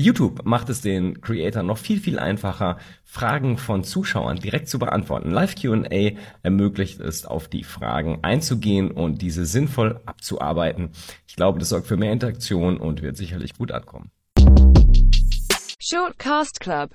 YouTube macht es den Creator noch viel, viel einfacher, Fragen von Zuschauern direkt zu beantworten. Live Q&A ermöglicht es, auf die Fragen einzugehen und diese sinnvoll abzuarbeiten. Ich glaube, das sorgt für mehr Interaktion und wird sicherlich gut ankommen. Shortcast Club